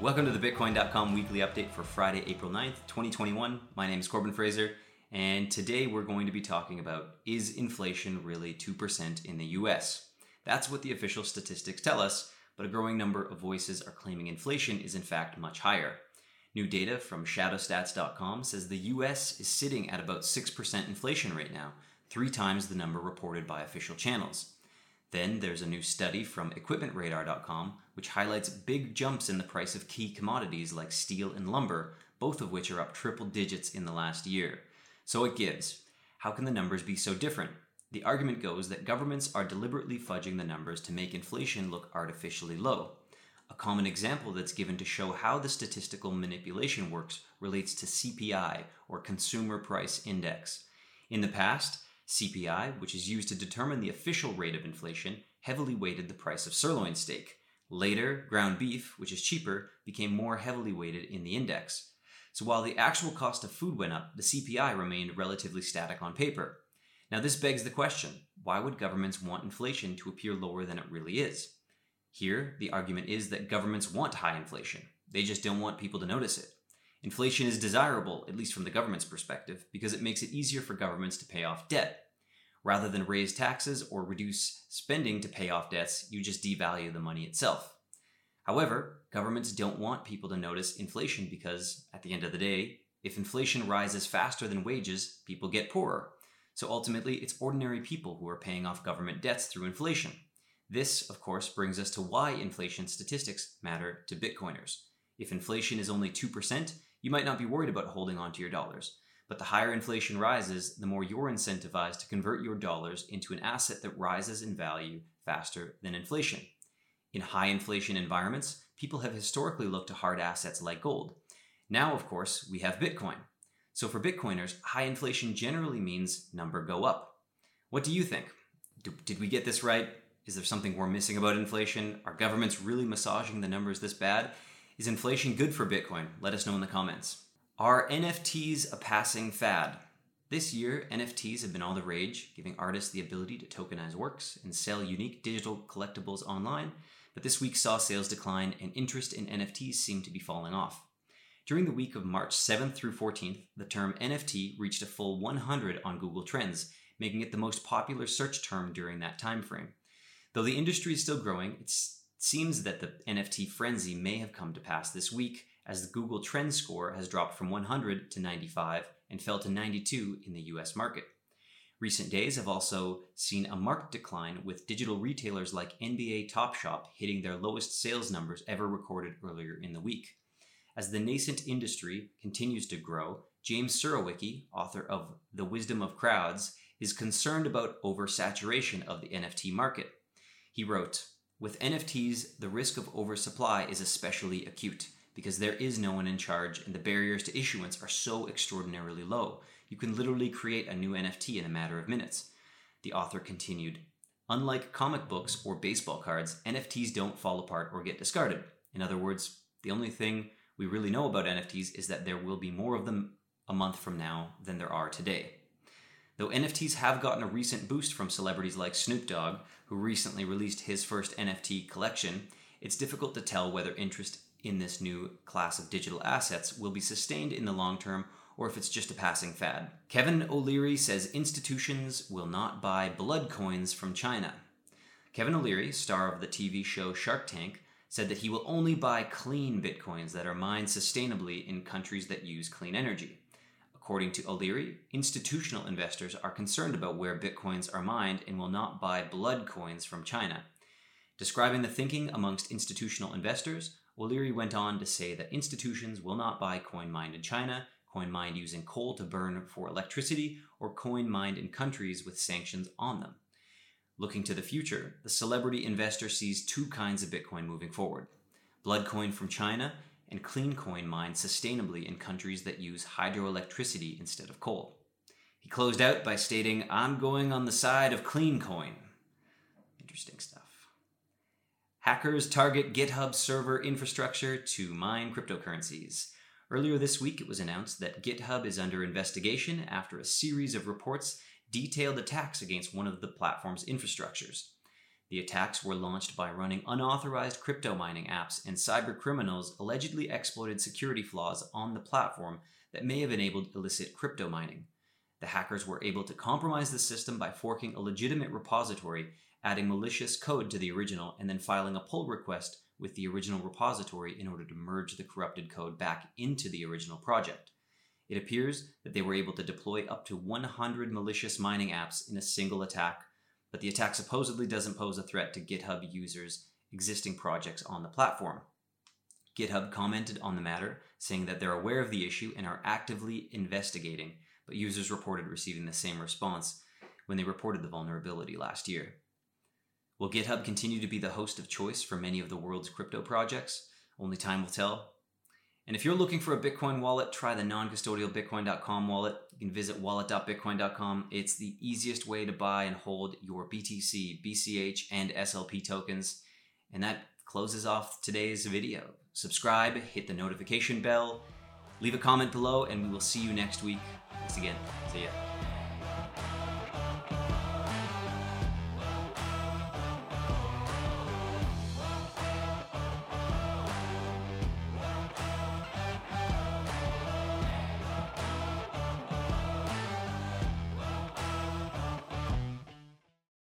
Welcome to the Bitcoin.com weekly update for Friday, April 9th, 2021. My name is Corbin Fraser, and today we're going to be talking about is inflation really 2% in the US? That's what the official statistics tell us, but a growing number of voices are claiming inflation is in fact much higher. New data from shadowstats.com says the US is sitting at about 6% inflation right now, three times the number reported by official channels. Then there's a new study from equipmentradar.com which highlights big jumps in the price of key commodities like steel and lumber, both of which are up triple digits in the last year. So it gives. How can the numbers be so different? The argument goes that governments are deliberately fudging the numbers to make inflation look artificially low. A common example that's given to show how the statistical manipulation works relates to CPI, or Consumer Price Index. In the past, CPI, which is used to determine the official rate of inflation, heavily weighted the price of sirloin steak. Later, ground beef, which is cheaper, became more heavily weighted in the index. So while the actual cost of food went up, the CPI remained relatively static on paper. Now, this begs the question why would governments want inflation to appear lower than it really is? Here, the argument is that governments want high inflation, they just don't want people to notice it. Inflation is desirable, at least from the government's perspective, because it makes it easier for governments to pay off debt. Rather than raise taxes or reduce spending to pay off debts, you just devalue the money itself. However, governments don't want people to notice inflation because, at the end of the day, if inflation rises faster than wages, people get poorer. So ultimately, it's ordinary people who are paying off government debts through inflation. This, of course, brings us to why inflation statistics matter to Bitcoiners. If inflation is only 2%, you might not be worried about holding on to your dollars. But the higher inflation rises, the more you're incentivized to convert your dollars into an asset that rises in value faster than inflation. In high inflation environments, people have historically looked to hard assets like gold. Now, of course, we have Bitcoin. So for Bitcoiners, high inflation generally means number go up. What do you think? did we get this right? Is there something we're missing about inflation? Are governments really massaging the numbers this bad? Is inflation good for Bitcoin? Let us know in the comments. Are NFTs a passing fad? This year, NFTs have been all the rage, giving artists the ability to tokenize works and sell unique digital collectibles online. But this week saw sales decline and interest in NFTs seemed to be falling off. During the week of March 7th through 14th, the term NFT reached a full 100 on Google Trends, making it the most popular search term during that time frame. Though the industry is still growing, it seems that the NFT frenzy may have come to pass this week as the Google Trend score has dropped from 100 to 95 and fell to 92 in the US market. Recent days have also seen a marked decline with digital retailers like NBA Top Shot hitting their lowest sales numbers ever recorded earlier in the week. As the nascent industry continues to grow, James Surowiecki, author of The Wisdom of Crowds, is concerned about oversaturation of the NFT market. He wrote, with NFTs, the risk of oversupply is especially acute because there is no one in charge and the barriers to issuance are so extraordinarily low. You can literally create a new NFT in a matter of minutes. The author continued Unlike comic books or baseball cards, NFTs don't fall apart or get discarded. In other words, the only thing we really know about NFTs is that there will be more of them a month from now than there are today. Though NFTs have gotten a recent boost from celebrities like Snoop Dogg, who recently released his first NFT collection, it's difficult to tell whether interest in this new class of digital assets will be sustained in the long term or if it's just a passing fad. Kevin O'Leary says institutions will not buy blood coins from China. Kevin O'Leary, star of the TV show Shark Tank, said that he will only buy clean bitcoins that are mined sustainably in countries that use clean energy. According to O'Leary, institutional investors are concerned about where bitcoins are mined and will not buy blood coins from China. Describing the thinking amongst institutional investors, O'Leary went on to say that institutions will not buy coin mined in China, coin mined using coal to burn for electricity, or coin mined in countries with sanctions on them. Looking to the future, the celebrity investor sees two kinds of Bitcoin moving forward blood coin from China and clean coin mined sustainably in countries that use hydroelectricity instead of coal. He closed out by stating, I'm going on the side of clean coin. Interesting stuff. Hackers target GitHub server infrastructure to mine cryptocurrencies. Earlier this week, it was announced that GitHub is under investigation after a series of reports detailed attacks against one of the platform's infrastructures. The attacks were launched by running unauthorized crypto mining apps, and cyber criminals allegedly exploited security flaws on the platform that may have enabled illicit crypto mining. The hackers were able to compromise the system by forking a legitimate repository, adding malicious code to the original, and then filing a pull request with the original repository in order to merge the corrupted code back into the original project. It appears that they were able to deploy up to 100 malicious mining apps in a single attack, but the attack supposedly doesn't pose a threat to GitHub users' existing projects on the platform. GitHub commented on the matter, saying that they're aware of the issue and are actively investigating, but users reported receiving the same response when they reported the vulnerability last year. Will GitHub continue to be the host of choice for many of the world's crypto projects? Only time will tell. And if you're looking for a Bitcoin wallet, try the non custodial Bitcoin.com wallet. You can visit wallet.bitcoin.com. It's the easiest way to buy and hold your BTC, BCH, and SLP tokens. And that closes off today's video. Subscribe, hit the notification bell, leave a comment below, and we will see you next week. Thanks again. See ya.